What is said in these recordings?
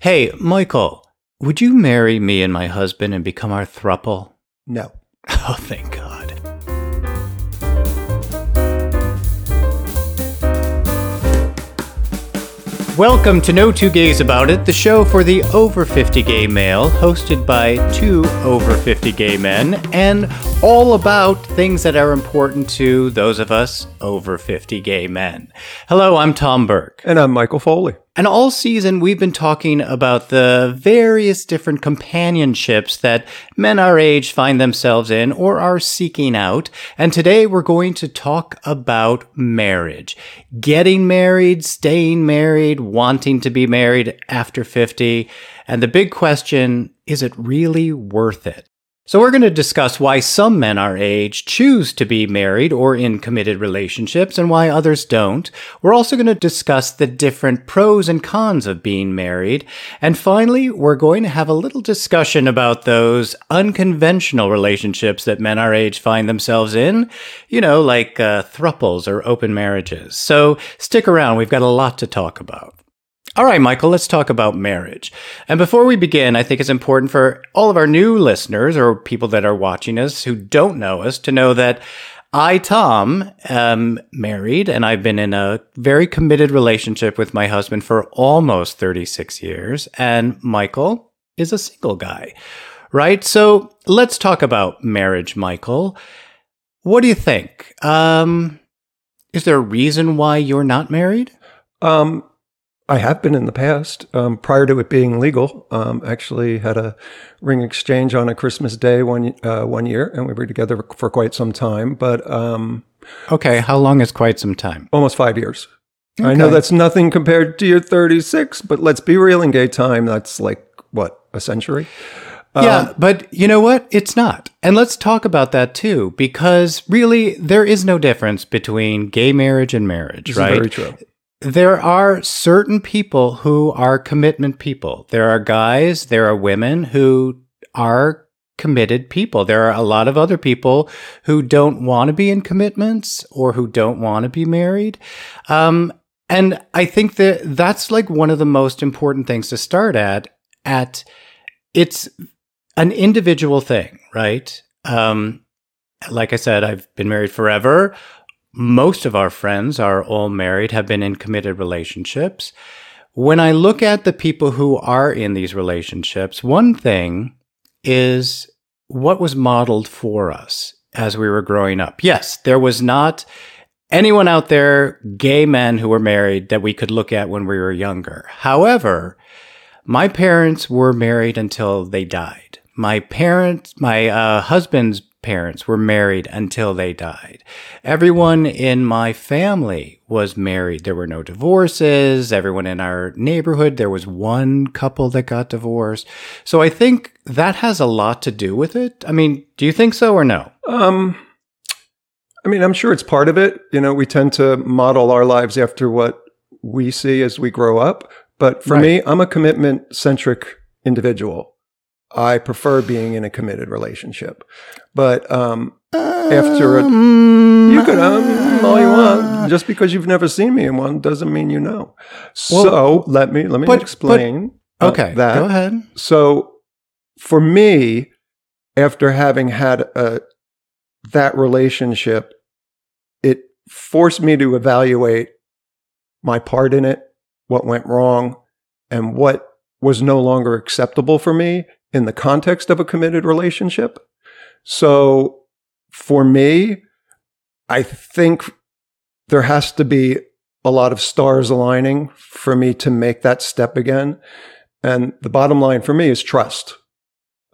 Hey, Michael, would you marry me and my husband and become our thruple? No. Oh, thank God. Welcome to No Two Gays About It, the show for the over 50 gay male, hosted by two over 50 gay men, and all about things that are important to those of us over 50 gay men. Hello, I'm Tom Burke. And I'm Michael Foley. And all season, we've been talking about the various different companionships that men our age find themselves in or are seeking out. And today we're going to talk about marriage. Getting married, staying married, wanting to be married after 50. And the big question, is it really worth it? So, we're going to discuss why some men our age choose to be married or in committed relationships and why others don't. We're also going to discuss the different pros and cons of being married. And finally, we're going to have a little discussion about those unconventional relationships that men our age find themselves in, you know, like uh, thruples or open marriages. So, stick around. We've got a lot to talk about. All right, Michael, let's talk about marriage. And before we begin, I think it's important for all of our new listeners or people that are watching us who don't know us to know that I, Tom, am married and I've been in a very committed relationship with my husband for almost 36 years. And Michael is a single guy, right? So let's talk about marriage, Michael. What do you think? Um, is there a reason why you're not married? Um, I have been in the past, um, prior to it being legal. Um, actually, had a ring exchange on a Christmas day one uh, one year, and we were together for quite some time. But um, okay, how long is quite some time? Almost five years. Okay. I know that's nothing compared to your thirty six, but let's be real. In gay time, that's like what a century. Yeah, um, but you know what? It's not. And let's talk about that too, because really, there is no difference between gay marriage and marriage, right? very true there are certain people who are commitment people. There are guys, there are women who are committed people. There are a lot of other people who don't want to be in commitments or who don't want to be married. Um, and I think that that's like one of the most important things to start at. At it's an individual thing, right? Um, like I said, I've been married forever most of our friends are all married, have been in committed relationships. When I look at the people who are in these relationships, one thing is what was modeled for us as we were growing up. Yes, there was not anyone out there, gay men who were married, that we could look at when we were younger. However, my parents were married until they died. My parents, my uh, husband's parents were married until they died. Everyone in my family was married. There were no divorces. Everyone in our neighborhood, there was one couple that got divorced. So I think that has a lot to do with it. I mean, do you think so or no? Um, I mean, I'm sure it's part of it. You know, we tend to model our lives after what we see as we grow up. But for right. me, I'm a commitment centric individual. I prefer being in a committed relationship. But um, after a, you could um all you want. Just because you've never seen me in one doesn't mean you know. Well, so let me let me but, explain. But, uh, okay, that. go ahead. So for me, after having had a that relationship, it forced me to evaluate my part in it, what went wrong, and what was no longer acceptable for me in the context of a committed relationship. So for me, I think there has to be a lot of stars aligning for me to make that step again. And the bottom line for me is trust.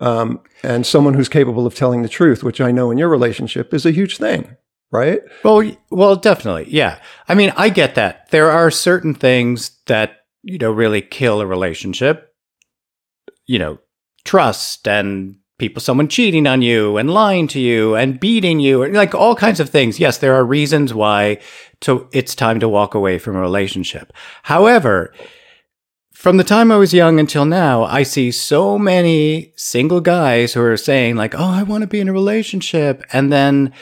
Um, and someone who's capable of telling the truth, which I know in your relationship is a huge thing, right? Well, well, definitely, yeah. I mean, I get that. There are certain things that you know really kill a relationship. You know, trust and people someone cheating on you and lying to you and beating you and like all kinds of things yes there are reasons why to it's time to walk away from a relationship however from the time I was young until now, I see so many single guys who are saying, like, oh, I want to be in a relationship, and then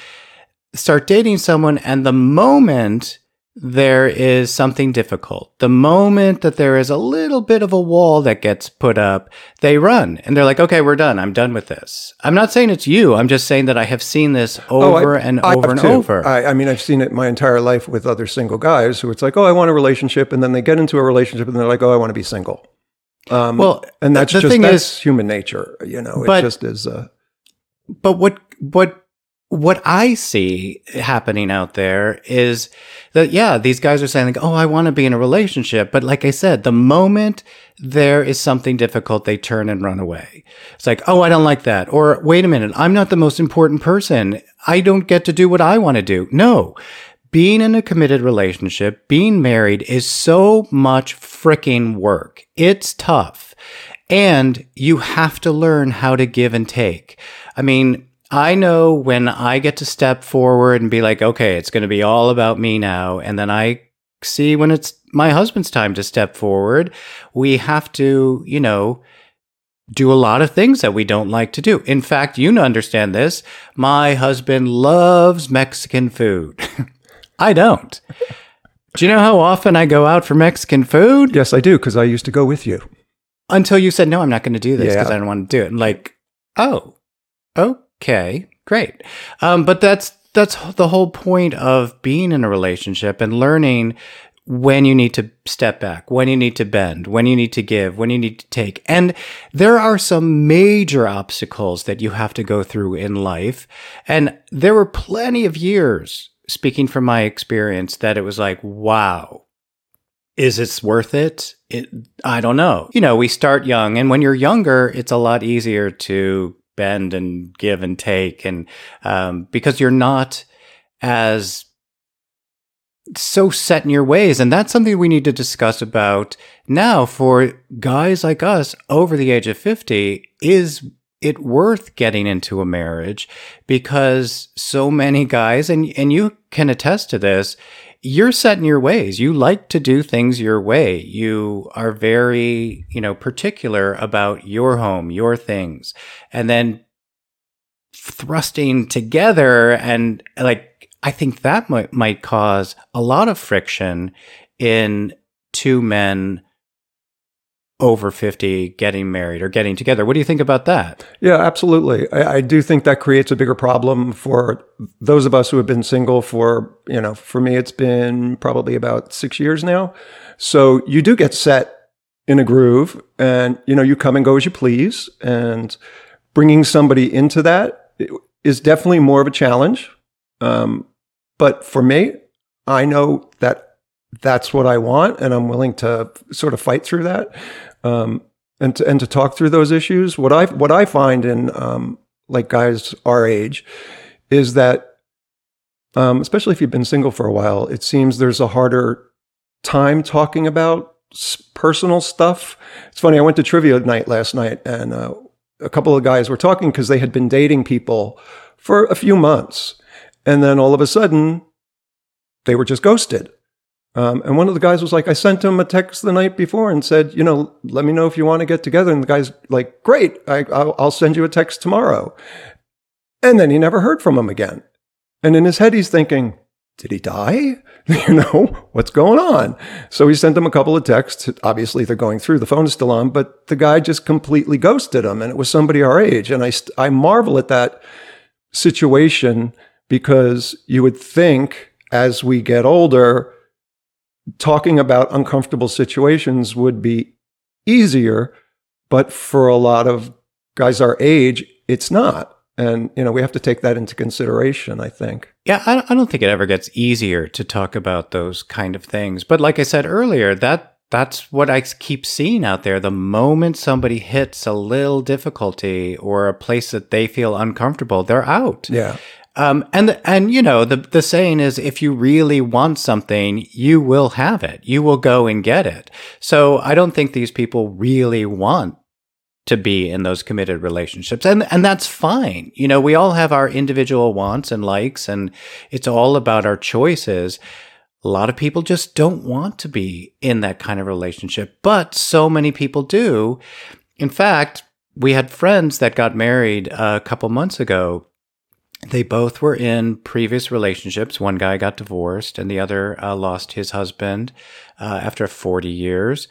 start dating someone. And the moment there is something difficult. The moment that there is a little bit of a wall that gets put up, they run and they're like, okay, we're done. I'm done with this. I'm not saying it's you. I'm just saying that I have seen this over Oh, I- and I over and too. over. I, I mean, I've seen it my entire life with other single guys who it's like, oh, I want a relationship, and then they get into a relationship and they're like, oh, I want to be single. Um, well, and that's the just thing that's is- human nature, you know. It But- just is. Uh, but what what what I see happening out there is that yeah, these guys are saying like, "Oh, I want to be in a relationship," but like I said, the moment there is something difficult, they turn and run away. It's like, "Oh, I don't like that," or "Wait a minute, I'm not the most important person. I don't get to do what I want to do." No. Being in a committed relationship, being married is so much freaking work. It's tough. And you have to learn how to give and take. I mean, I know when I get to step forward and be like, okay, it's going to be all about me now. And then I see when it's my husband's time to step forward, we have to, you know, do a lot of things that we don't like to do. In fact, you understand this. My husband loves Mexican food. I don't. Do you know how often I go out for Mexican food? yes, I do because I used to go with you. until you said no i'm not going to do this because Yeah. i don't want to do it and like oh okay great um, but that's that's the whole point of being in a relationship and learning when you need to step back when you need to bend when you need to give when you need to take and there are some major obstacles that you have to go through in life and there were plenty of years speaking from my experience that it was like wow is it worth it? it? I don't know. You know, we start young, and when you're younger, it's a lot easier to bend and give and take, and um, because you're not as so set in your ways, and that's something we need to discuss about now for guys like us over the age of fifty. Is it worth getting into a marriage? Because so many guys, and and you can attest to this you're set in your ways. You like to do things your way. You are very, you know, particular about your home, your things. And then thrusting together and like I think that might might cause a lot of friction in two men over 50 getting married or getting together. What do you think about that? Yeah, absolutely. I, I do think that creates a bigger problem for those of us who have been single for, you know, for me, it's been probably about six years now. So you do get set in a groove and, you know, you come and go as you please. And bringing somebody into that is definitely more of a challenge. Um, but for me, I know that that's what I want, and I'm willing to sort of fight through that, um, and to, and to talk through those issues. What I what I find in um, like guys our age is that, um, especially if you've been single for a while, it seems there's a harder time talking about personal stuff. It's funny. I went to trivia night last night, and uh, a couple of guys were talking because they had been dating people for a few months, and then all of a sudden, they were just ghosted. Um, and one of the guys was like, I sent him a text the night before and said, you know, let me know if you want to get together. And the guy's like, great, I, I'll, I'll send you a text tomorrow. And then he never heard from him again. And in his head, he's thinking, did he die? you know, what's going on? So he sent him a couple of texts. Obviously, they're going through. The phone is still on, but the guy just completely ghosted him. And it was somebody our age. And I, I marvel at that situation because you would think as we get older, talking about uncomfortable situations would be easier, but for a lot of guys our age, it's not. And you know, we have to take that into consideration, I think. Yeah, I, don't think it ever gets easier to talk about those kind of things. But like I said earlier, that that's what I keep seeing out there. The moment somebody hits a little difficulty or a place that they feel uncomfortable, they're out. Yeah. Um, and and you know the the saying is if you really want something, you will have it. You will go and get it. So I don't think these people really want to be in those committed relationships, and and that's fine. You know, we all have our individual wants and likes, and it's all about our choices. A lot of people just don't want to be in that kind of relationship, but so many people do. In fact, we had friends that got married a couple months ago They both were in previous relationships. One guy got divorced, and the other uh, lost his husband uh, after 40 years.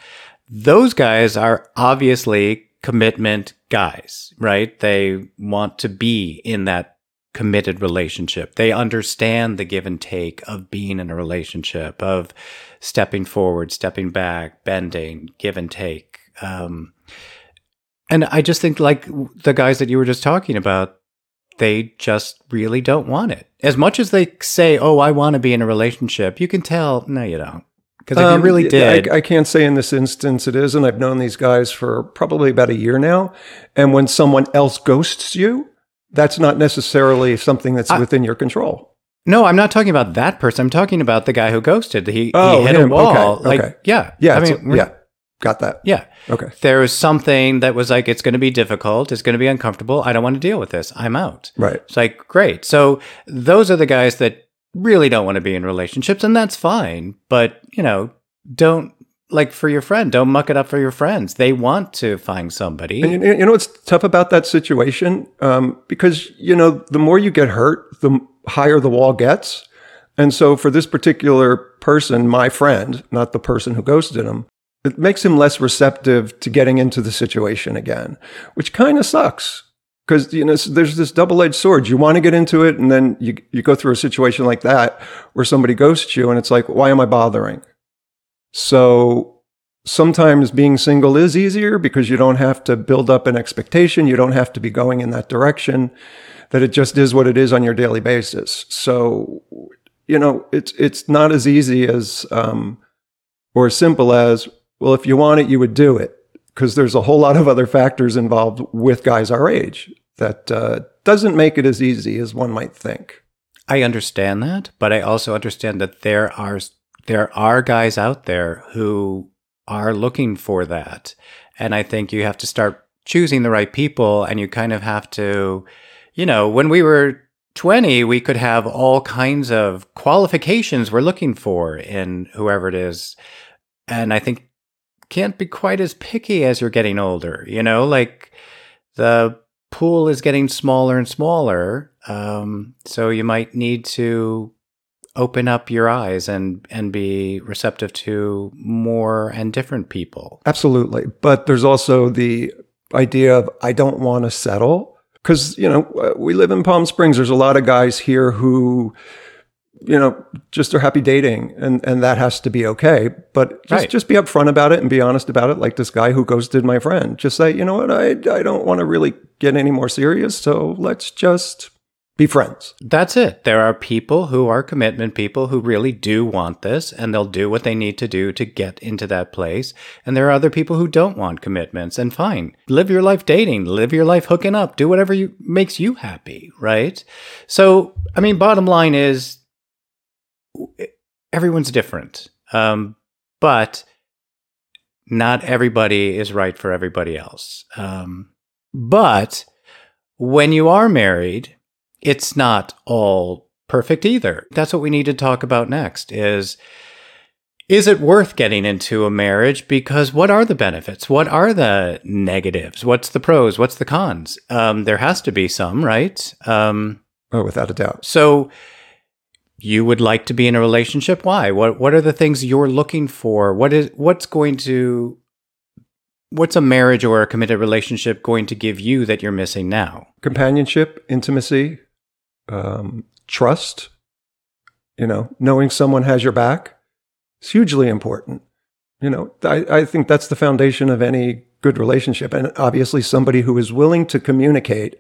Those guys are obviously commitment guys, right? They want to be in that committed relationship. They understand the give and take of being in a relationship, of stepping forward, stepping back, bending, give and take. Um, and I just think, like the guys that you were just talking about, they just really don't want it. As much as they say, "Oh, I want to be in a relationship," you can tell, no, you don't. Because if um, you really did, I, I, can't say in this instance it is, and I've known these guys for probably about a year now. And when someone else ghosts you, that's not necessarily something that's I, within your control. No, I'm not talking about that person. I'm talking about the guy who ghosted. He, oh, he hit him. a wall. Okay, like, okay. yeah, yeah. I mean, yeah. Got that. Yeah. Okay. There was something that was like, it's going to be difficult. It's going to be uncomfortable. I don't want to deal with this. I'm out. Right. It's like, great. So those are the guys that really don't want to be in relationships, and that's fine. But, you know, don't like for your friend, don't muck it up for your friends. They want to find somebody. And you know what's tough about that situation? Um, because, you know, the more you get hurt, the higher the wall gets. And so for this particular person, my friend, not the person who ghosted him, it makes him less receptive to getting into the situation again, which kind of sucks. Because you know, there's this double-edged sword. You want to get into it, and then you you go through a situation like that where somebody ghosts you, and it's like, why am I bothering? So sometimes being single is easier because you don't have to build up an expectation. You don't have to be going in that direction. That it just is what it is on your daily basis. So you know, it's it's not as easy as um, or as simple as well, if you want it, you would do it. Because there's a whole lot of other factors involved with guys our age that uh, doesn't make it as easy as one might think. I understand that, but I also understand that there are there are guys out there who are looking for that, and I think you have to start choosing the right people, and you kind of have to, you know, when we were 20, we could have all kinds of qualifications we're looking for in whoever it is. And I think can't be quite as picky as you're getting older. You know, like the pool is getting smaller and smaller. Um, so you might need to open up your eyes and and be receptive to more and different people. Absolutely. But there's also the idea of I don't want to settle because you know we live in Palm Springs. There's a lot of guys here who you know, just are happy dating and, and that has to be okay. But just, right. just be upfront about it and be honest about it. Like this guy who ghosted my friend, just say, you know what? I, I don't want to really get any more serious. So let's just be friends. That's it. There are people who are commitment people who really do want this and they'll do what they need to do to get into that place. And there are other people who don't want commitments and fine. Live your life dating, live your life hooking up, do whatever you, makes you happy, right? So, I mean, bottom line is everyone's different. Um, but not everybody is right for everybody else. Um, but when you are married, it's not all perfect either. That's what we need to talk about next is is it worth getting into a marriage because what are the benefits? What are the negatives? What's the pros? What's the cons? Um, there has to be some, right? Um, oh, without a doubt. So you would like to be in a relationship? Why? What what are the things you're looking for? What is what's going to what's a marriage or a committed relationship going to give you that you're missing now? Companionship intimacy um, trust you know knowing someone has your back is hugely important. You know I, I think that's the foundation of any good relationship. And obviously somebody who is willing to communicate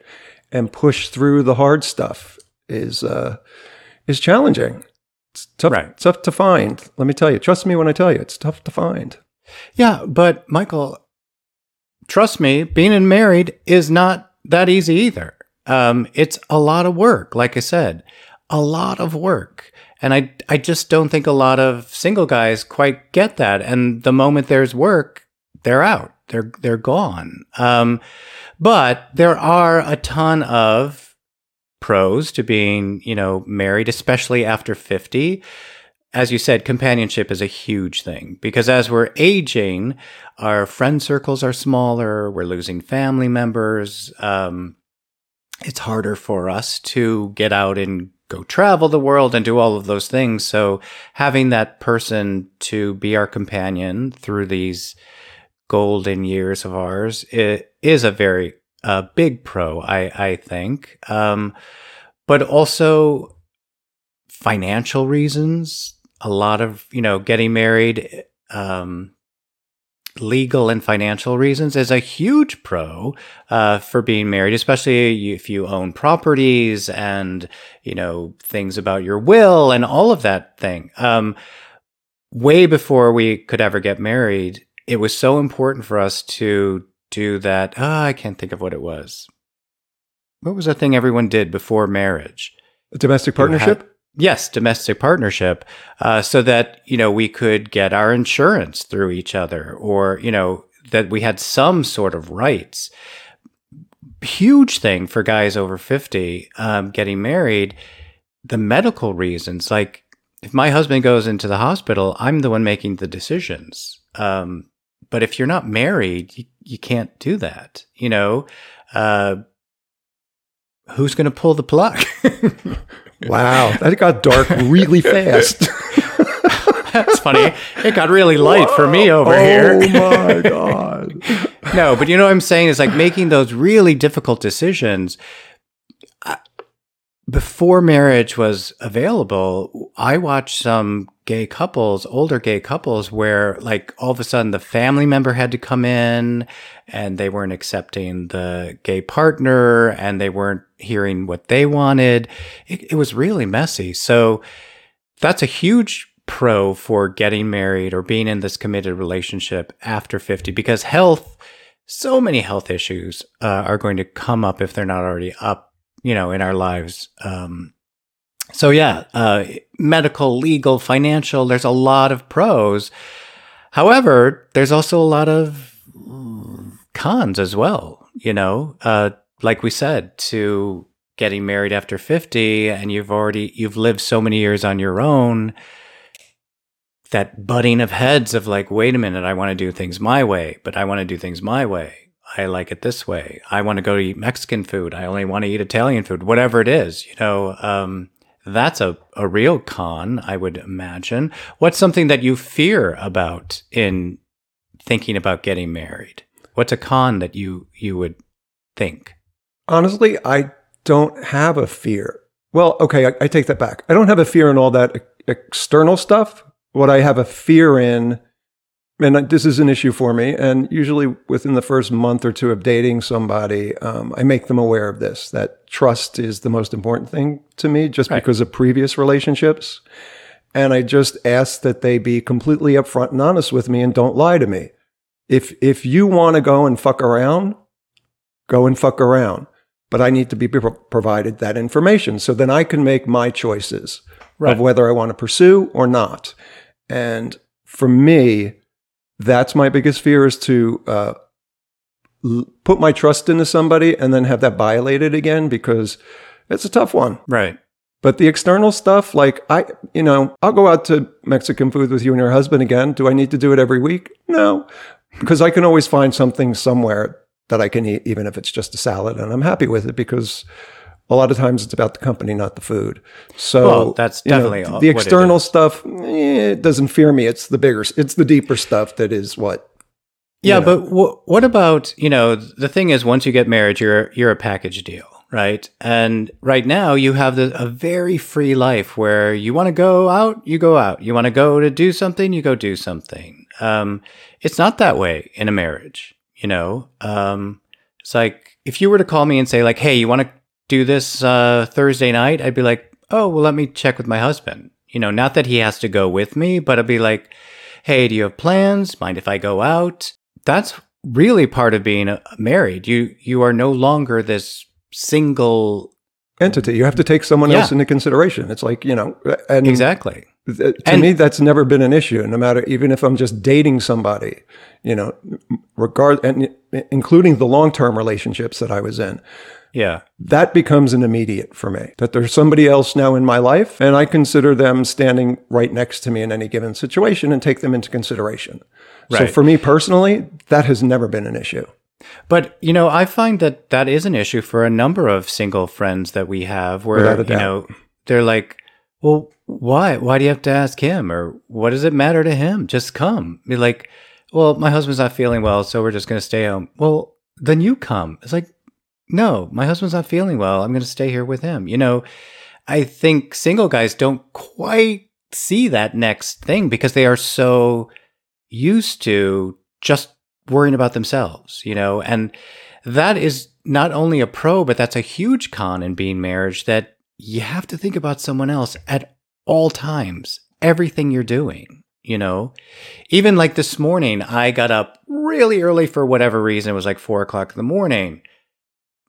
and push through the hard stuff is uh, is challenging. It's tough, right. tough to find. Let me tell you. Trust me when I tell you, it's tough to find. Yeah, but Michael, trust me, being married is not that easy either. Um, it's a lot of work, like I said, a lot of work. And I, I just don't think a lot of single guys quite get that. And the moment there's work, they're out. They're they're gone. Um, but there are a ton of pros to being, you know, married, especially after 50. As you said, companionship is a huge thing because as we're aging, our friend circles are smaller, we're losing family members. Um, it's harder for us to get out and go travel the world and do all of those things. So having that person to be our companion through these golden years of ours it is a very uh, big pro, I, I think. Um, but also financial reasons. A lot of, you know, getting married, um, legal and financial reasons is a huge pro uh, for being married, especially if you own properties and you know things about your will and all of that thing. Um, way before we could ever get married, it was so important for us to do that. Oh, I can't think of what it was. What was the thing everyone did before marriage? A domestic partnership. Yes, domestic partnership, uh, so that you know we could get our insurance through each other, or you know that we had some sort of rights. Huge thing for guys over fifty um, getting married. The medical reasons, like if my husband goes into the hospital, I'm the one making the decisions. Um, but if you're not married, you, you can't do that. You know, uh, who's going to pull the plug? Wow, that got dark really fast. That's funny. It got really light Whoa. for me over oh here. Oh my god. no, but you know what I'm saying is like making those really difficult decisions before marriage was available, I watched some gay couples, older gay couples, where like all of a sudden the family member had to come in and they weren't accepting the gay partner and they weren't hearing what they wanted. It, it was really messy. So that's a huge pro for getting married or being in this committed relationship after 50 because health, so many health issues uh, are going to come up if they're not already up you know, in our lives. Um, so yeah, uh, medical, legal, financial, there's a lot of pros. However, there's also a lot of cons as well, you know, uh, like we said, to getting married after 50 and you've already, you've lived so many years on your own that butting of heads of like, wait a minute, I want to do things my way, but I want to do things my way. I like it this way. I want to go to eat Mexican food. I only want to eat Italian food, whatever it is, you know, um, that's a, a real con, I would imagine. What's something that you fear about in thinking about getting married? What's a con that you, you would think? Honestly, I don't have a fear. Well, okay, I, I take that back. I don't have a fear in all that external stuff. What I have a fear in and this is an issue for me. And usually within the first month or two of dating somebody, um, I make them aware of this that trust is the most important thing to me just right. because of previous relationships. And I just ask that they be completely upfront and honest with me and don't lie to me. If, if you want to go and fuck around, go and fuck around. But I need to be pro- provided that information so then I can make my choices right. of whether I want to pursue or not. And for me, that's my biggest fear is to uh, l- put my trust into somebody and then have that violated again because it's a tough one. Right. But the external stuff, like I, you know, I'll go out to Mexican food with you and your husband again. Do I need to do it every week? No, because I can always find something somewhere that I can eat, even if it's just a salad, and I'm happy with it because a lot of times it's about the company, not the food. So well, that's definitely know, the external stuff. Eh, it doesn't fear me. It's the bigger, it's the deeper stuff that is what. Yeah, know. but w- what about you know the thing is once you get married, you're you're a package deal, right? And right now you have the, a very free life where you want to go out, you go out. You want to go to do something, you go do something. Um, it's not that way in a marriage, you know. Um, it's like if you were to call me and say like, "Hey, you want to do this uh, Thursday night, I'd be like, oh, well, let me check with my husband. You know, not that he has to go with me, but I'd be like, hey, do you have plans? Mind if I go out? That's really part of being uh, married. You you are no longer this single entity. You have to take someone yeah. else into consideration. It's like you know, and exactly. Th- to and, me, that's never been an issue. No matter, even if I'm just dating somebody, you know, regard and including the long term relationships that I was in, yeah. That becomes an immediate for me. That there's somebody else now in my life, and I consider them standing right next to me in any given situation and take them into consideration. Right. So for me personally, that has never been an issue. But you know, I find that that is an issue for a number of single friends that we have, where you know they're like, "Well, why? Why do you have to ask him? Or what does it matter to him? Just come." Be like, "Well, my husband's not feeling well, so we're just going to stay home." Well, then you come. It's like, no, my husband's not feeling well. I'm going to stay here with him. You know, I think single guys don't quite see that next thing because they are so used to just worrying about themselves, you know, and that is not only a pro, but that's a huge con in being marriage that you have to think about someone else at all times, everything you're doing, you know. Even like this morning, I got up really early for whatever reason. It was like four o'clock in the morning.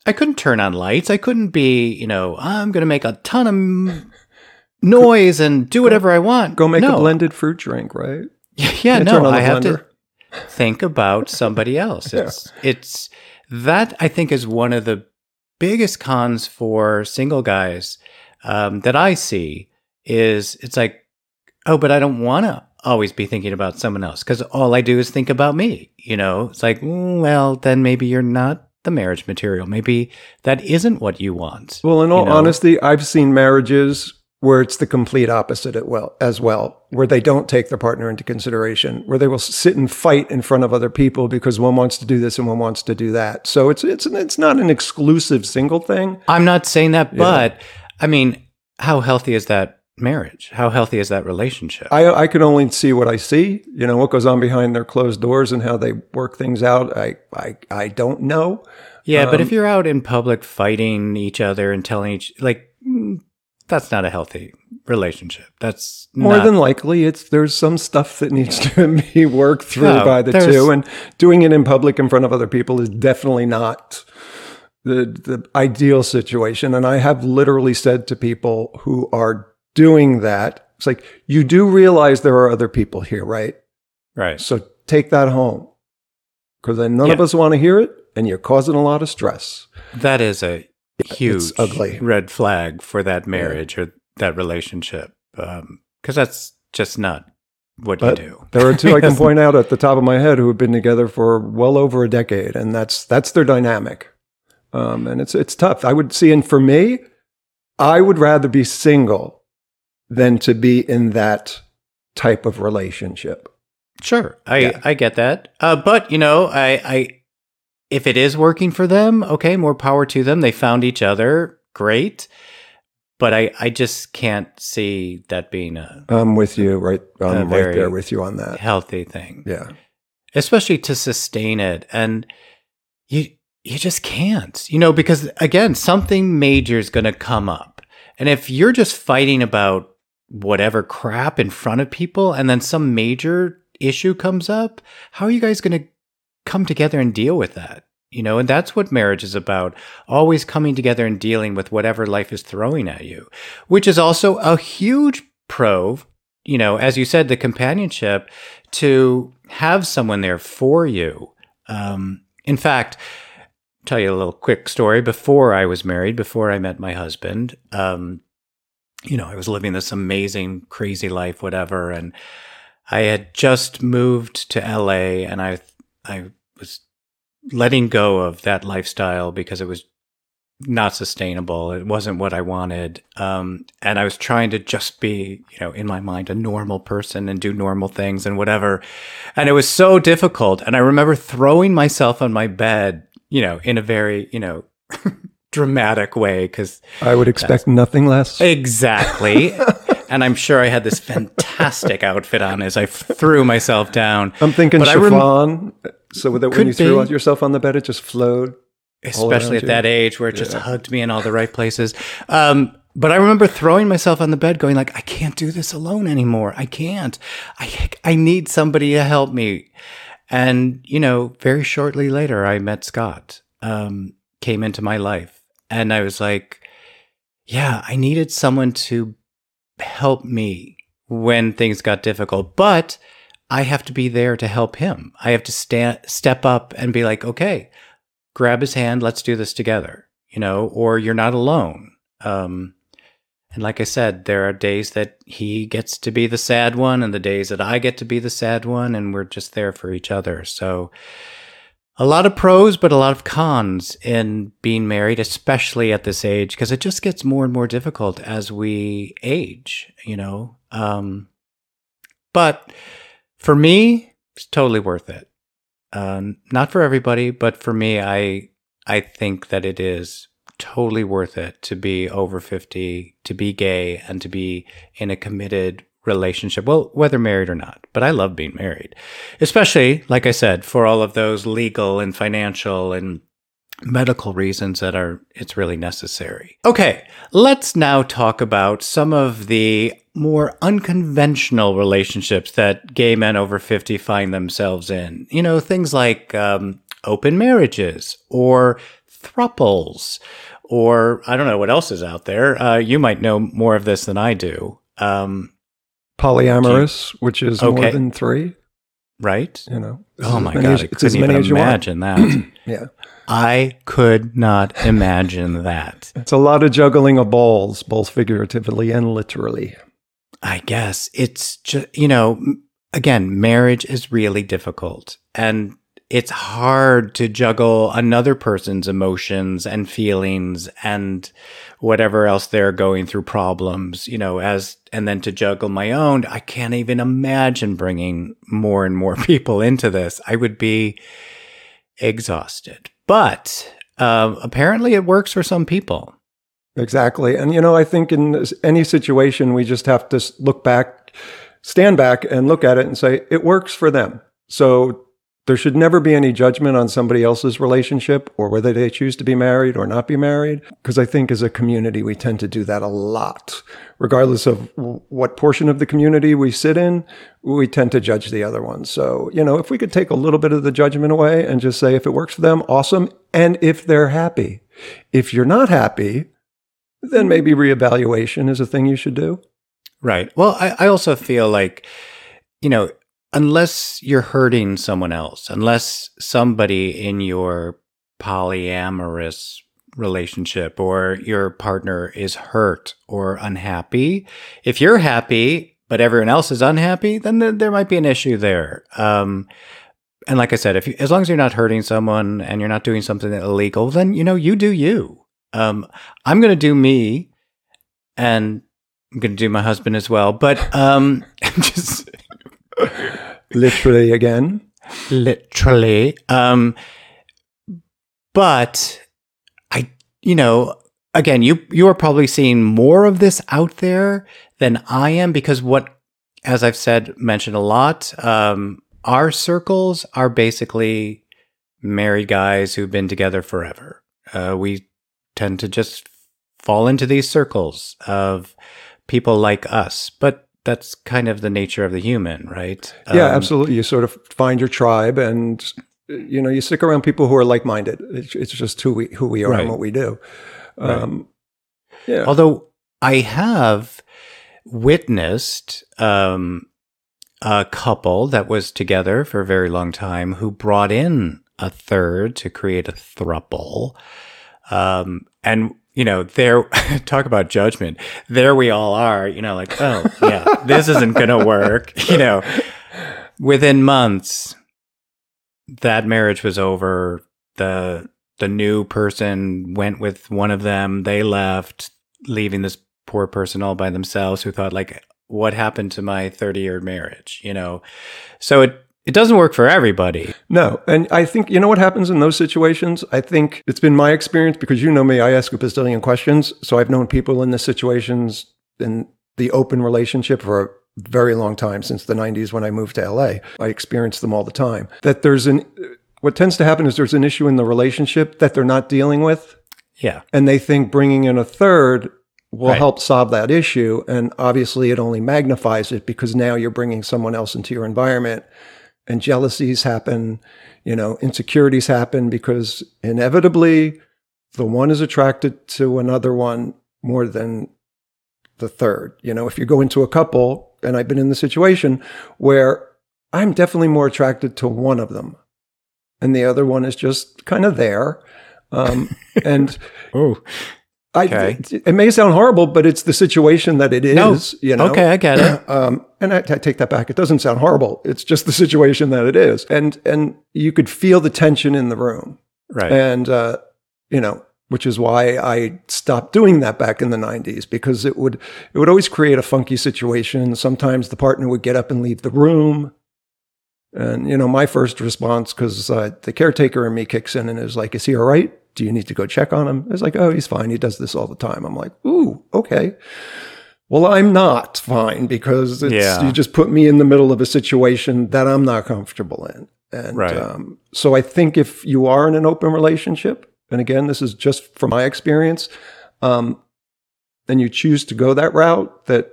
I couldn't turn on lights. I couldn't be, you know, I'm going to make a ton of m- noise and do whatever I want. Go make No. a blended fruit drink, right? Yeah, Can't no, I the have to think about somebody else. Yeah. It's it's that I think is one of the biggest cons for single guys um, that I see is it's like, oh, but I don't want to always be thinking about someone else because all I do is think about me. You know, it's like, mm, well, then maybe you're not the marriage material. Maybe that isn't what you want. Well, in all you know? honesty, I've seen marriages where it's the complete opposite at well, as well, where they don't take their partner into consideration, where they will sit and fight in front of other people because one wants to do this and one wants to do that. So it's it's it's not an exclusive single thing. I'm not saying that, Yeah. but I mean, how healthy is that marriage? How healthy is that relationship? I I can only see what I see. You know what goes on behind their closed doors and how they work things out. I I I don't know. yeah, but if um, you're out in public fighting each other and telling each like mm, that's not a healthy relationship. That's More not, than likely, it's there's some stuff that needs to be worked through No, by the two, and doing it in public in front of other people is definitely not the the ideal situation. And I have literally said to people who are doing that, it's like you do realize there are other people here, right? right. So take that home because then none of us want to hear it, and you're causing a lot of stress. That is a huge ugly. red flag for that marriage or that relationship because that's just not what But you do. There are two I can point out at the top of my head who have been together for well over a decade, and that's that's their dynamic. Um, and it's it's tough. I would see, and for me, I would rather be single than to be in that type of relationship. Sure, I Yeah. I get that. Uh, but you know, I I if it is working for them, okay, more power to them. They found each other, great. But I I just can't see that being a I'm with you, right? I'm right there with you on that. healthy thing, Yeah, especially to sustain it. And you you just can't, you know, because again, something major is going to come up, and if you're just fighting about whatever crap in front of people, and then some major issue comes up, how are you guys going to come together and deal with that? You know, and that's what marriage is about always coming together and dealing with whatever life is throwing at you, which is also a huge pro, you know, as you said, the companionship to have someone there for you. Um, in fact, tell you a little quick story. Before I was married, before I met my husband, um, you know, I was living this amazing, crazy life, whatever, and I had just moved to LA, and I, I was letting go of that lifestyle because it was not sustainable. It wasn't what I wanted. Um, and I was trying to just be, you know, in my mind, a normal person and do normal things and whatever. And it was so difficult. And I remember throwing myself on my bed, you know, in a very, you know, dramatic way because I would expect nothing less. exactly. and I'm sure I had this fantastic outfit on as I threw myself down. I'm thinking But I rem- so that when you threw be. yourself on the bed, it just flowed. especially at you. that age where it just hugged me in all the right places. Um, but I remember throwing myself on the bed, going like, "I can't do this alone anymore. I can't. I I need somebody to help me." And you know, very shortly later, I met Scott. Um, came into my life, and I was like, "Yeah, I needed someone to help me when things got difficult, but." I have to be there to help him. I have to stand, step up and be like, okay, grab his hand let's do this together you know or you're not alone um and like i said there are days that he gets to be the sad one and the days that i get to be the sad one and we're just there for each other so a lot of pros, but a lot of cons in being married, especially at this age, because it just gets more and more difficult as we age, you know. Um, but for me, it's totally worth it. Um, not for everybody, but for me, I I think that it is totally worth it to be over 50, to be gay, and to be in a committed relationship. Well, whether married or not, but I love being married, especially, like I said, for all of those legal and financial and medical reasons that are it's really necessary. Okay, let's now talk about some of the more unconventional relationships that gay men over 50 find themselves in. You know, things like um, open marriages or thruples or I don't know what else is out there. Uh, you might know more of this than I do. Um, Polyamorous, which is Okay. more than three. right? You know. Oh my god, as- I couldn't even as you want. imagine that. Yeah, I could not imagine that. it's a lot of juggling of balls, both figuratively and literally. I guess it's just, you know, again, marriage is really difficult and it's hard to juggle another person's emotions and feelings and whatever else they're going through problems, you know, as, and then to juggle my own. I can't even imagine bringing more and more people into this. I would be exhausted, but um, apparently it works for some people. Exactly. And, you know, I think in any situation, we just have to look back, stand back and look at it and say, it works for them. So there should never be any judgment on somebody else's relationship or whether they choose to be married or not be married. Because I think as a community, we tend to do that a lot. Regardless of what portion of the community we sit in, we tend to judge the other one. So, you know, if we could take a little bit of the judgment away and just say, if it works for them, awesome. And if they're happy. If you're not happy, then maybe reevaluation is a thing you should do. Right. Well, I, I also feel like, you know, unless you're hurting someone else, unless somebody in your polyamorous relationship or your partner is hurt or unhappy, if you're happy, but everyone else is unhappy, then there, there might be an issue there. Um, and like I said, if you, as long as you're not hurting someone and you're not doing something illegal, then you know you do you. Um, I'm going to do me, and I'm going to do my husband as well. But um, just Literally again. literally. Um, but I, you know, again, you you are probably seeing more of this out there than I am because what, as I've said, mentioned a lot, um, our circles are basically married guys who've been together forever. Uh, we tend to just fall into these circles of people like us, but that's kind of the nature of the human, right? Yeah, Um, absolutely. You sort of find your tribe and you know, you stick around people who are like-minded. It's, it's just who we who we are Right. and what we do. Um, yeah. Although I have witnessed um, a couple that was together for a very long time who brought in a third to create a thruple. Um, and, you know, there, talk about judgment. There we all are, you know, like, oh, yeah, this isn't going to work. You know, within months, that marriage was over. The, the new person went with one of them. They left, leaving this poor person all by themselves who thought like what happened to my 30 year marriage you know so it it doesn't work for everybody No, and I think you know what happens in those situations. I think it's been my experience because you know me. I ask a bazillion questions, so I've known people in the situations in the open relationship for a very long time since the '90s when I moved to LA. I experience them all the time. That there's an what tends to happen is there's an issue in the relationship that they're not dealing with, yeah and they think bringing in a third will Right. help solve that issue. And obviously, it only magnifies it because now you're bringing someone else into your environment, and jealousies happen, you know, insecurities happen because inevitably the one is attracted to another one more than the third. You know, if you go into a couple, and I've been in the situation where I'm definitely more attracted to one of them, and the other one is just kind of there. Um, and oh I, Okay. it, it may sound horrible, but it's the situation that it is. No. You know. okay i get it Um, and I, I, take that back. It doesn't sound horrible. It's just the situation that it is, and and you could feel the tension in the room, right? And uh, you know, which is why I stopped doing that back in the '90s because it would it would always create a funky situation. Sometimes the partner would get up and leave the room, and you know, my first response because uh, the caretaker in me kicks in and is like, "Is he all right? Do you need to go check on him?" It's like, "Oh, he's fine. He does this all the time." I'm like, "Ooh, okay." Well, I'm not fine because yeah. you just put me in the middle of a situation that I'm not comfortable in. And right. um, so I think if you are in an open relationship, and again, this is just from my experience, um, and you choose to go that route, that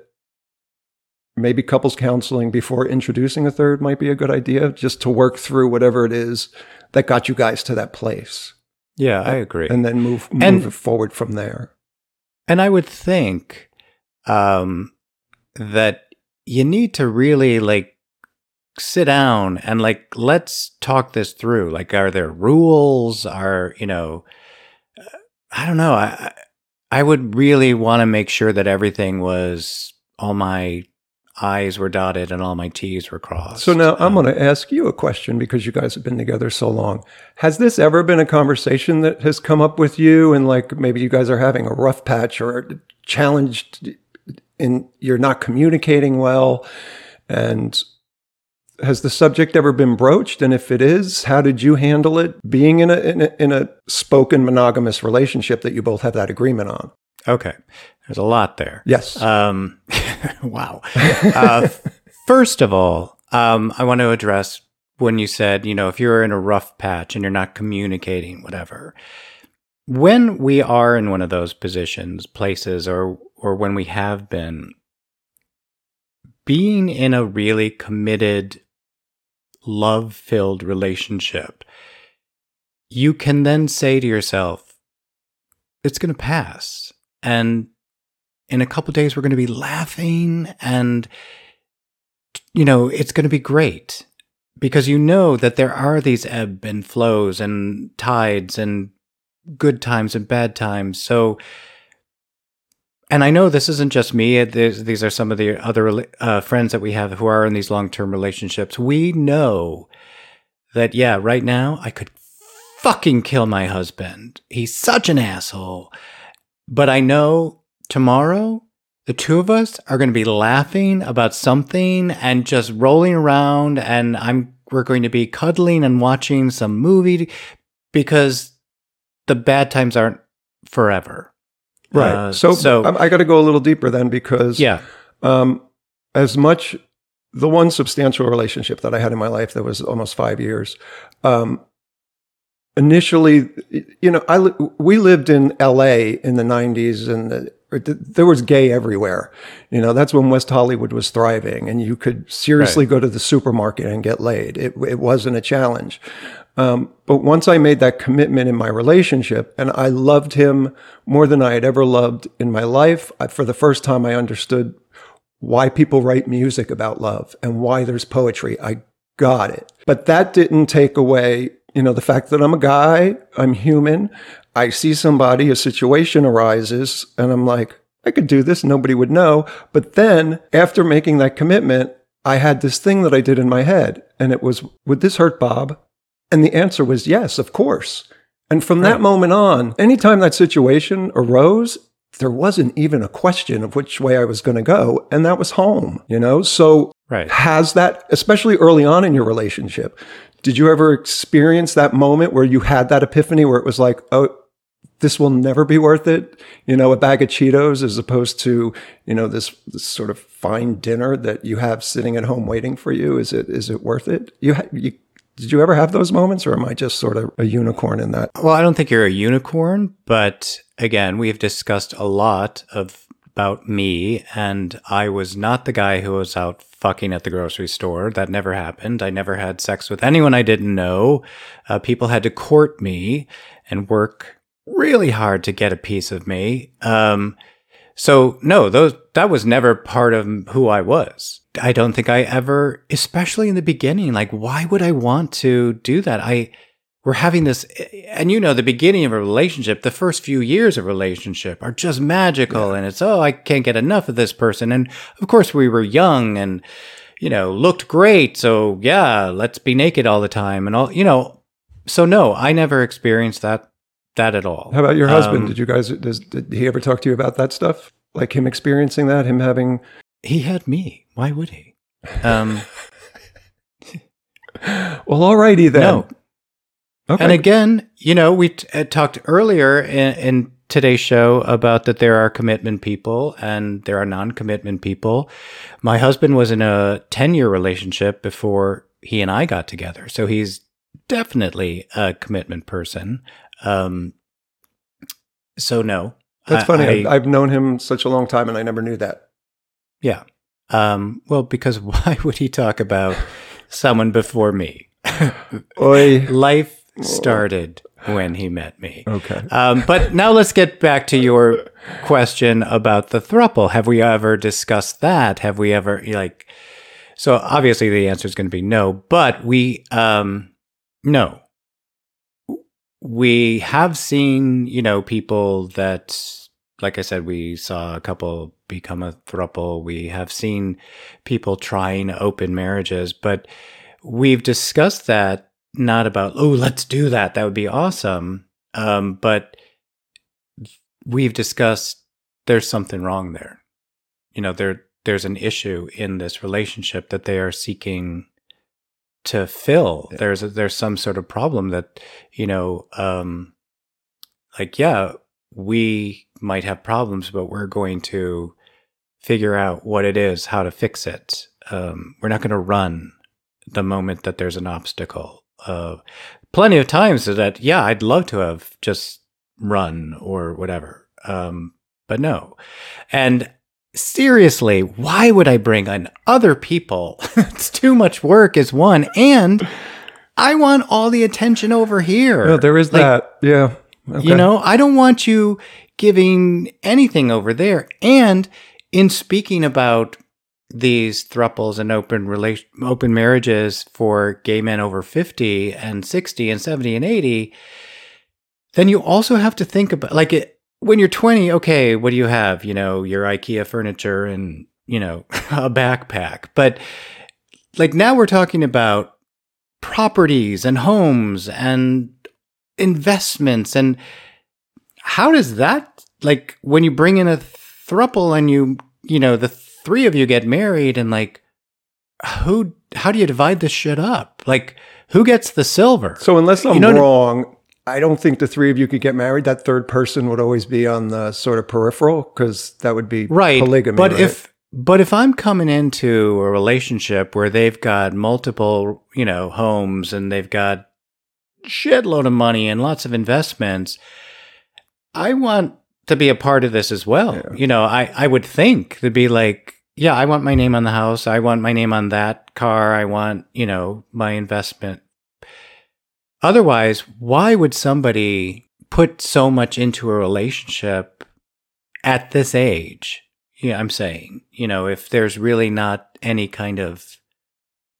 maybe couples counseling before introducing a third might be a good idea, just to work through whatever it is that got you guys to that place. Yeah, I agree. And then move move and, forward from there. And I would think um, that you need to really like sit down and like let's talk this through. Like, are there rules? Are you know? I don't know. I I would really want to make sure that everything was all my I's were dotted and all my T's were crossed. So now I'm going to ask you a question because you guys have been together so long. Has this ever been a conversation that has come up with you and like maybe you guys are having a rough patch or challenged and you're not communicating well and has the subject ever been broached? And if it is how did you handle it being in a, in a, in a spoken monogamous relationship that you both have that agreement on? Okay. There's a lot there. Yes. Um, wow. Uh, first of all um, i want to address when you said you know if you're in a rough patch and you're not communicating whatever when we are in one of those positions places or or when we have been, being in a really committed, love filled relationship, you can then say to yourself, it's going to pass. And in a couple days, we're going to be laughing and, you know, it's going to be great because you know that there are these ebb and flows and tides and good times and bad times. So, and I know this isn't just me. There's, these are some of the other uh, friends that we have who are in these long term relationships. We know that, yeah, right now I could fucking kill my husband. He's such an asshole. But I know tomorrow the two of us are going to be laughing about something and just rolling around and I'm we're going to be cuddling and watching some movie because the bad times aren't forever. Right. Uh, so, so I, I got to go a little deeper then because yeah, um, as much the one substantial relationship that I had in my life that was almost five years. Um, initially, you know, I we lived in L.A. in the '90s, and the, there was gay everywhere. You know, that's when West Hollywood was thriving, and you could seriously right. go to the supermarket and get laid. It it wasn't a challenge. Um, but once I made that commitment in my relationship, and I loved him more than I had ever loved in my life, I, for the first time, I understood why people write music about love and why there's poetry. I got it. But that didn't take away, you know, the fact that I'm a guy, I'm human. I see somebody, a situation arises, and I'm like, I could do this, nobody would know. But then after making that commitment, I had this thing that I did in my head, and it was, would this hurt Bob? And the answer was yes, of course. And from right. that moment on, anytime that situation arose, there wasn't even a question of which way I was going to go. And that was home, you know? So right. has that, especially early on in your relationship, did you ever experience that moment where you had that epiphany where it was like, oh, this will never be worth it, you know, a bag of Cheetos as opposed to, you know, this, this sort of fine dinner that you have sitting at home waiting for you. Is it, is it worth it? You, ha- you did you ever have those moments, or am I just sort of a unicorn in that? Well, I don't think you're a unicorn, but again, we've discussed a lot of about me, and I was not the guy who was out fucking at the grocery store. That never happened. I never had sex with anyone I didn't know. Uh, people had to court me and work really hard to get a piece of me. Um, so no, those that was never part of who I was. I don't think I ever, especially in the beginning, like, why would I want to do that? I, we're having this and you know the beginning of a relationship the first few years of a relationship are just magical yeah. and it's oh i can't get enough of this person and of course we were young and you know looked great so yeah let's be naked all the time and all you know so no i never experienced that that at all how about your husband um, did you guys does, did he ever talk to you about that stuff like him experiencing that him having he had me why would he um well alrighty then no Okay. And again, you know, we t- uh, talked earlier in, in today's show about that there are commitment people and there are non-commitment people. My husband was in a 10-year relationship before he and I got together. So he's definitely a commitment person. Um, so no. That's I, funny. I, have known him such a long time and I never knew that. Yeah. Um, well, because why would he talk about someone before me? Life started when he met me. Okay. Um, but now let's get back to your question about the thruple. Have we ever discussed that? Have we ever like? So obviously the answer is going to be no. But we um, no. We have seen, you know, people that, like I said, we saw a couple become a thruple. We have seen people trying open marriages, but we've discussed that not about oh let's do that. That would be awesome. Um, but we've discussed there's something wrong there. You know there there's an issue in this relationship that they are seeking to fill yeah. there's a, there's some sort of problem that you know um like yeah we might have problems but we're going to figure out what it is how to fix it um, we're not going to run the moment that there's an obstacle uh, plenty of times that yeah, I'd love to have just run or whatever, um, but no. And seriously, why would I bring on other people? it's too much work, is one, and I want all the attention over here. Yeah, there is like, that. Yeah. Okay. You know, I don't want you giving anything over there. And in speaking about these thruples and open relation open marriages for gay men over 50 and 60 and 70 and 80 then you also have to think about like it when you're 20 okay what do you have you know your ikea furniture and you know a backpack but like now we're talking about properties and homes and investments and how does that like when you bring in a thruple and you you know the three of you get married and like who how do you divide this shit up? Like who gets the silver? So unless I'm you know wrong, I don't think the three of you could get married. That third person would always be on the sort of peripheral because that would be right. polygamy. But right? if but if I'm coming into a relationship where they've got multiple, you know, homes and they've got shitload of money and lots of investments, I want to be a part of this as well. Yeah. You know, I, I would think to be like, yeah, I want my name on the house. I want my name on that car. I want, you know, my investment. Otherwise, why would somebody put so much into a relationship at this age? Yeah, I'm saying, you know, if there's really not any kind of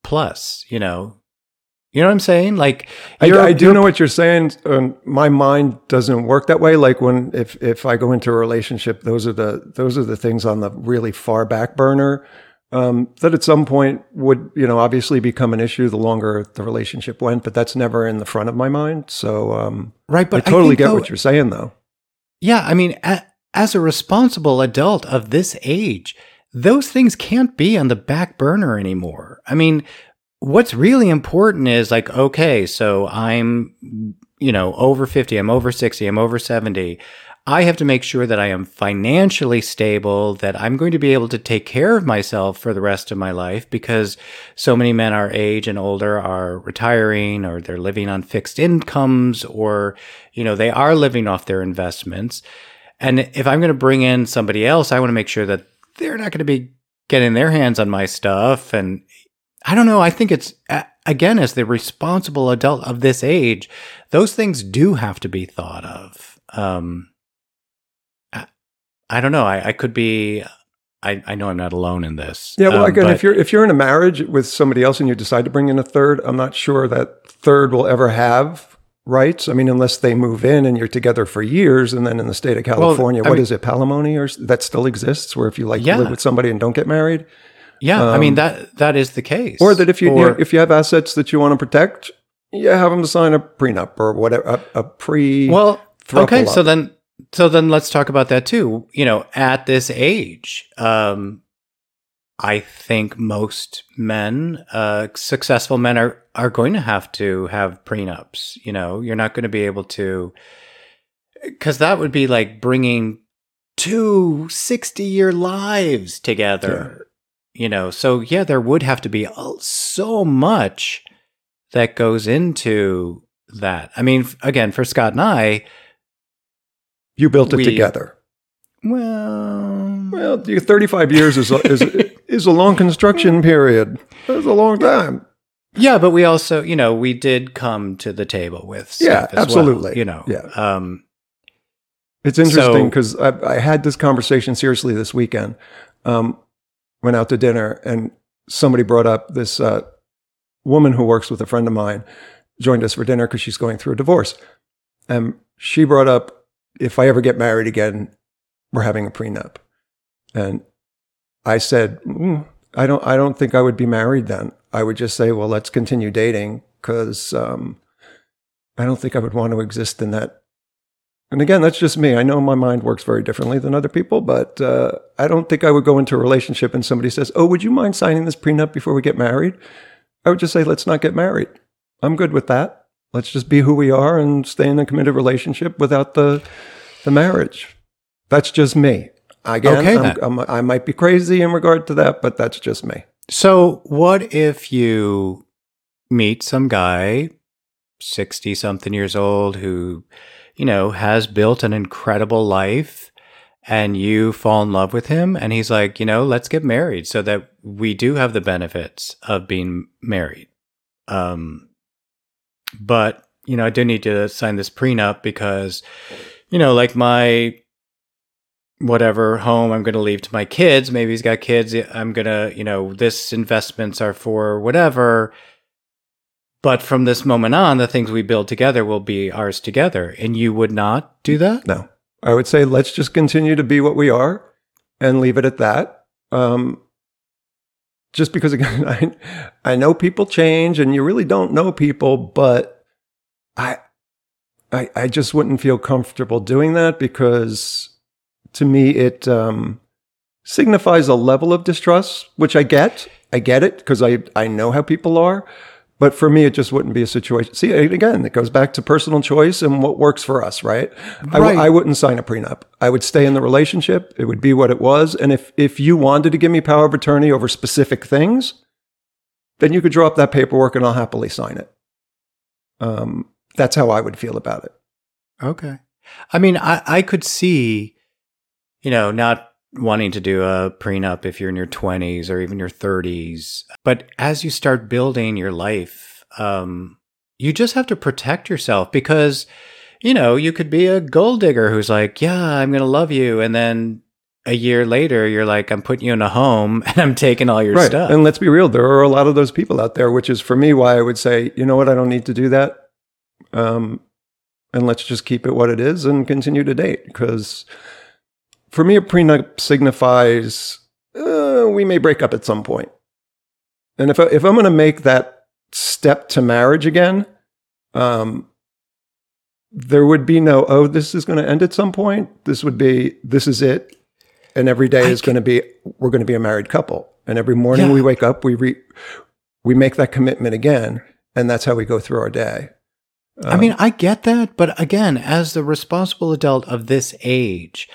plus, you know, you know what I'm saying? Like, I, I, do know what you're saying. Um, my mind doesn't work that way. Like when if if I go into a relationship, those are the those are the things on the really far back burner um, that at some point would you know obviously become an issue the longer the relationship went. But that's never in the front of my mind. So um, right, but I totally I get though, what you're saying, though. Yeah, I mean, a, as a responsible adult of this age, those things can't be on the back burner anymore. I mean, what's really important is like, okay, so I'm, you know, over 50, I'm over 60, I'm over 70. I have to make sure that I am financially stable, that I'm going to be able to take care of myself for the rest of my life because so many men our age and older are retiring or they're living on fixed incomes or, you know, they are living off their investments. And if I'm going to bring in somebody else, I want to make sure that they're not going to be getting their hands on my stuff and I don't know. I think it's, again, as the responsible adult of this age, those things do have to be thought of. Um, I don't know. I, I could be. I, I know I'm not alone in this. Yeah, well, um, again, if you're if you're in a marriage with somebody else and you decide to bring in a third, I'm not sure that third will ever have rights? I mean, unless they move in and you're together for years, and then in the state of California, I what is mean- it, palimony, or that still exists, where if you like Yeah. live with somebody and don't get married, Yeah, I mean Um, that that is the case. or that if you, Or- if you have assets that you want to protect, yeah, have them sign a prenup or whatever, a, a pre. well, okay, up. so then so then let's talk about that too. You know, at this age, um, I think most men, uh, successful men, are are going to have to have prenups. You know, you're not going to be able to, because that would be like bringing two 60 year lives together. You know, so yeah, there would have to be so much that goes into that. I mean, again, for Scott and I, you built it we- together. well, Well, you- 35 years is a, is, is a long construction period. That's a long time. yeah, but we also, you know, we did come to the table with Yeah, as well, absolutely. you know, Yeah. um, It's interesting So- because I, I had this conversation seriously this weekend. Um, went out to dinner and somebody brought up this uh, woman who works with a friend of mine joined us for dinner because she's going through a divorce. And she brought up, if I ever get married again, we're having a prenup. And I said, "Mm, I don't, I don't think I would be married then. I would just say, well, let's continue dating because um, I don't think I would want to exist in that and again, that's just me. I know my mind works very differently than other people, but uh, I don't think I would go into a relationship and somebody says, Oh, would you mind signing this prenup before we get married? I would just say, Let's not get married. I'm good with that. Let's just be who we are and stay in a committed relationship without the, the marriage. That's just me. Again, Okay, I'm- I'm- I might be crazy in regard to that, but that's just me. So, what if you meet some guy, 60 something years old, who, you know, has built an incredible life and you fall in love with him and he's like, you know, let's get married so that we do have the benefits of being married. Um, but, you know, I do need to sign this prenup because, you know, like my whatever home I'm going to leave to my kids. Maybe he's got kids. I'm going to, you know, this investments are for whatever. But from this moment on, the things we build together will be ours together. And you would not do that? No, I would say let's just continue to be what we are and leave it at that. Um, just because again, I I know people change, and you really don't know people, but I I I just wouldn't feel comfortable doing that because to me it um, signifies a level of distrust, which I get. I get it because I I know how people are. But for me, it just wouldn't be a situation. See, again, it goes back to personal choice and what works for us, right? Right. I wouldn't sign a prenup. I would stay in the relationship. It would be what it was. And if if you wanted to give me power of attorney over specific things, then you could draw up that paperwork and I'll happily sign it. Um, that's how I would feel about it. Okay. I mean, I, I could see, you know, not wanting to do a prenup if you're in your 20s or even your 30s. But as you start building your life, um, you just have to protect yourself because, you know, you could be a gold digger who's like, yeah, I'm going to love you. And then a year later, you're like, I'm putting you in a home and I'm taking all your stuff. And let's be real, there are a lot of those people out there, which is for me why I would say, you know what, I don't need to do that. Um, and let's just keep it what it is and continue to date. Because for me, a prenup signifies uh, we may break up at some point. And if, I, if I'm going to make that step to marriage again, um, there would be no, oh, this is going to end at some point. This would be, this is it. And every day I is going to be, we're going to be a married couple. And every morning Yeah. we wake up, we re, we make that commitment again. And that's how we go through our day. I mean, I get that, but again, as the responsible adult of this age,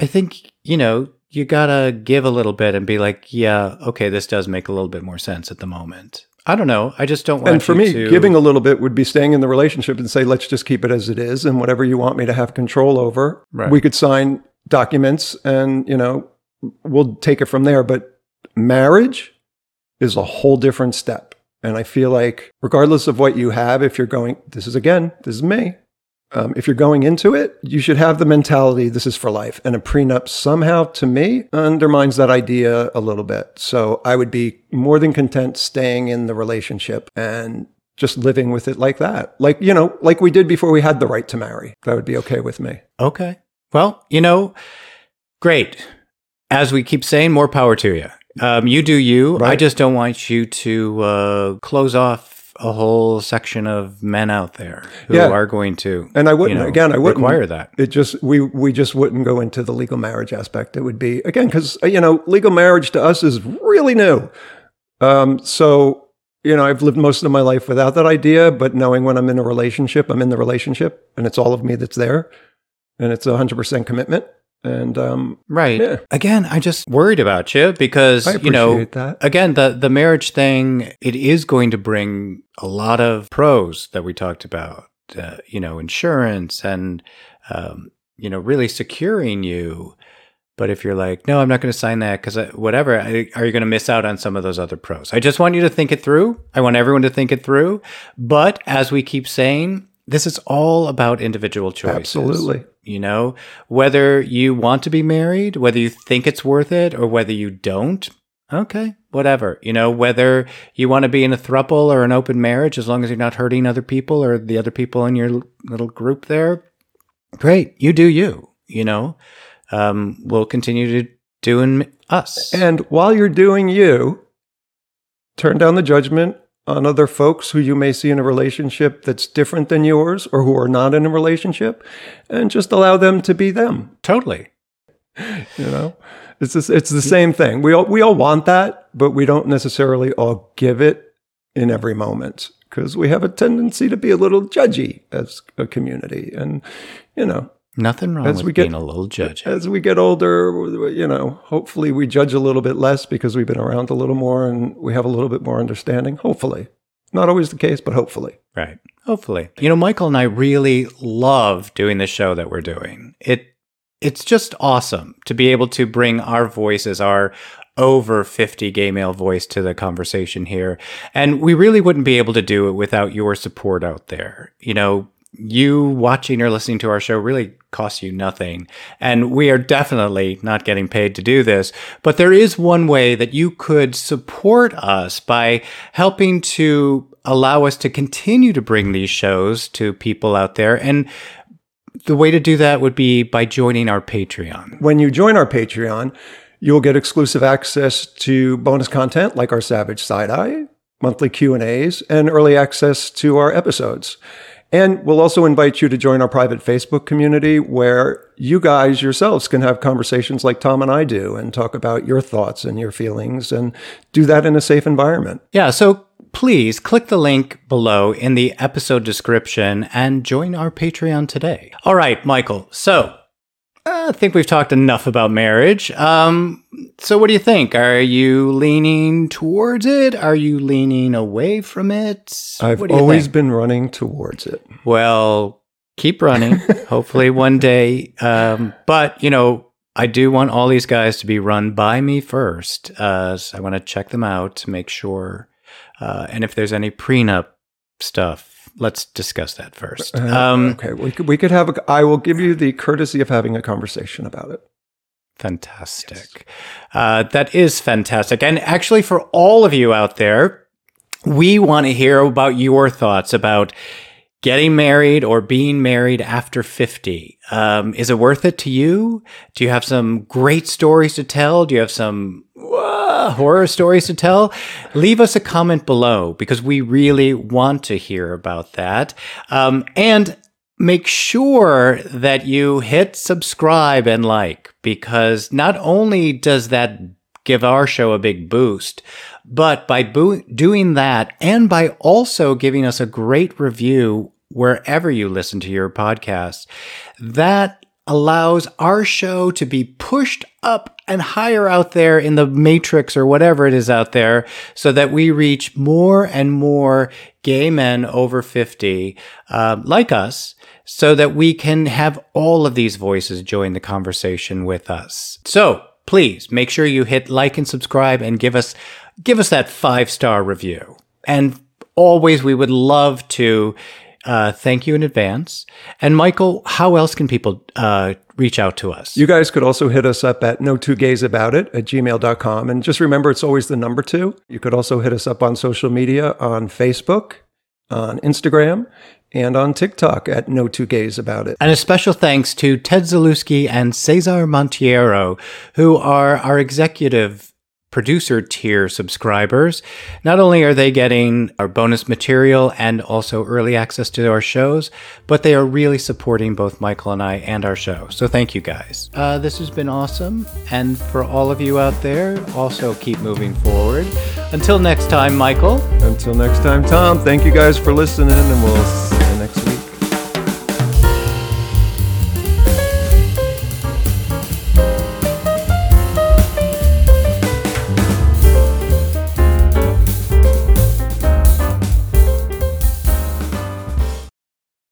I think, you know, you gotta give a little bit and be like, yeah, okay, this does make a little bit more sense at the moment. I don't know. I just don't want and for me, to- giving a little bit would be staying in the relationship and say, let's just keep it as it is. And whatever you want me to have control over, Right. we could sign documents and, you know, we'll take it from there. But marriage is a whole different step. And I feel like, regardless of what you have, if you're going, this is again, this is me. Um, if you're going into it, you should have the mentality this is for life. And a prenup somehow, to me, undermines that idea a little bit. So I would be more than content staying in the relationship and just living with it like that. Like, you know, like we did before we had the right to marry. That would be okay with me. Okay. Well, you know, great. As we keep saying, more power to you. Um, you do you. I just don't want you to uh, close off a whole section of men out there who Yeah. are going to. And I wouldn't you know, again, I wouldn't require that. It just we we just wouldn't go into the legal marriage aspect. It would be again because you know legal marriage to us is really new. Um, so you know I've lived most of my life without that idea, but knowing when I'm in a relationship, I'm in the relationship, and it's all of me that's there, and it's a hundred percent commitment. And um, Right. Yeah. Again, I just worried about you because you know that. again the the marriage thing it is going to bring a lot of pros that we talked about. Uh, you know, insurance and um, you know really securing you. But if you're like, no, I'm not going to sign that because whatever, I, are you going to miss out on some of those other pros? I just want you to think it through. I want everyone to think it through. But as we keep saying, this is all about individual choices Absolutely. you know? Whether you want to be married whether you think it's worth it or whether you don't okay whatever you know? Whether you want to be in a thruple or an open marriage as long as you're not hurting other people or the other people in your little group there great you do you you know? Um, we'll continue to doing us. And while you're doing you, turn down the judgment on other folks who you may see in a relationship that's different than yours or who are not in a relationship and just allow them to be them. totally You know, it's just, it's the same thing. We all, we all want that, but we don't necessarily all give it in every moment because we have a tendency to be a little judgy as a community. And, you know, nothing wrong As with we get- being a little judge. as we get older, you know, hopefully we judge a little bit less because we've been around a little more and we have a little bit more understanding. Hopefully. Not always the case, but hopefully. Right. Hopefully. You know, Michael and I really love doing the show that we're doing. It it's just awesome to be able to bring our voices, our over 50 gay male voice to the conversation here. And we really wouldn't be able to do it without your support out there. You know, you watching or listening to our show really costs you nothing. And we are definitely not getting paid to do this. But there is one way that you could support us by helping to allow us to continue to bring these shows to people out there. And the way to do that would be by joining our Patreon. When you join our Patreon, you'll get exclusive access to bonus content like our Savage Side Eye, monthly Q&As, and early access to our episodes. And we'll also invite you to join our private Facebook community where you guys yourselves can have conversations like Tom and I do and talk about your thoughts and your feelings and do that in a safe environment. Yeah, so please click the link below in the episode description and join our Patreon today. All right, Michael. So I think we've talked enough about marriage. Um, so what do you think? Are you leaning towards it? Are you leaning away from it? I've What do you always think? been running towards it. Well, keep running. Hopefully one day. Um, but you know, I do want all these guys to be run by me first. Uh, so I want to check them out to make sure. Uh, and if there's any prenup stuff, let's discuss that first. Uh, Um, okay, we could, we could have a, I will give you the courtesy of having a conversation about it. Fantastic. Uh, that is fantastic. And actually, for all of you out there, we want to hear about your thoughts about getting married or being married after 50. Um, is it worth it to you? Do you have some great stories to tell? Do you have some horror stories to tell? Leave us a comment below because we really want to hear about that. Um, and make sure that you hit subscribe and like because not only does that give our show a big boost, but by bo- doing that and by also giving us a great review wherever you listen to your podcast, that allows our show to be pushed up and higher out there in the matrix or whatever it is out there so that we reach more and more gay men over 50 um, like us so that we can have all of these voices join the conversation with us. So please make sure you hit like and subscribe and give us give us that five star review and always we would love to uh, thank you in advance and michael how else can people uh, reach out to us You guys could also hit us up at no two gays about it at gmail.com. And just remember, it's always the number two. You could also hit us up on social media on Facebook on Instagram and on TikTok at No Two Gays About It. And a special thanks to Ted Zalewski and Cesar Montiero, who are our executive producer tier subscribers. Not only are they getting our bonus material and also early access to our shows, but they are really supporting both Michael and I and our show. So thank you guys. Uh, this has been awesome. And for all of you out there, also keep moving forward. Until next time, Michael. Until next time, Tom, thank you guys for listening, and we'll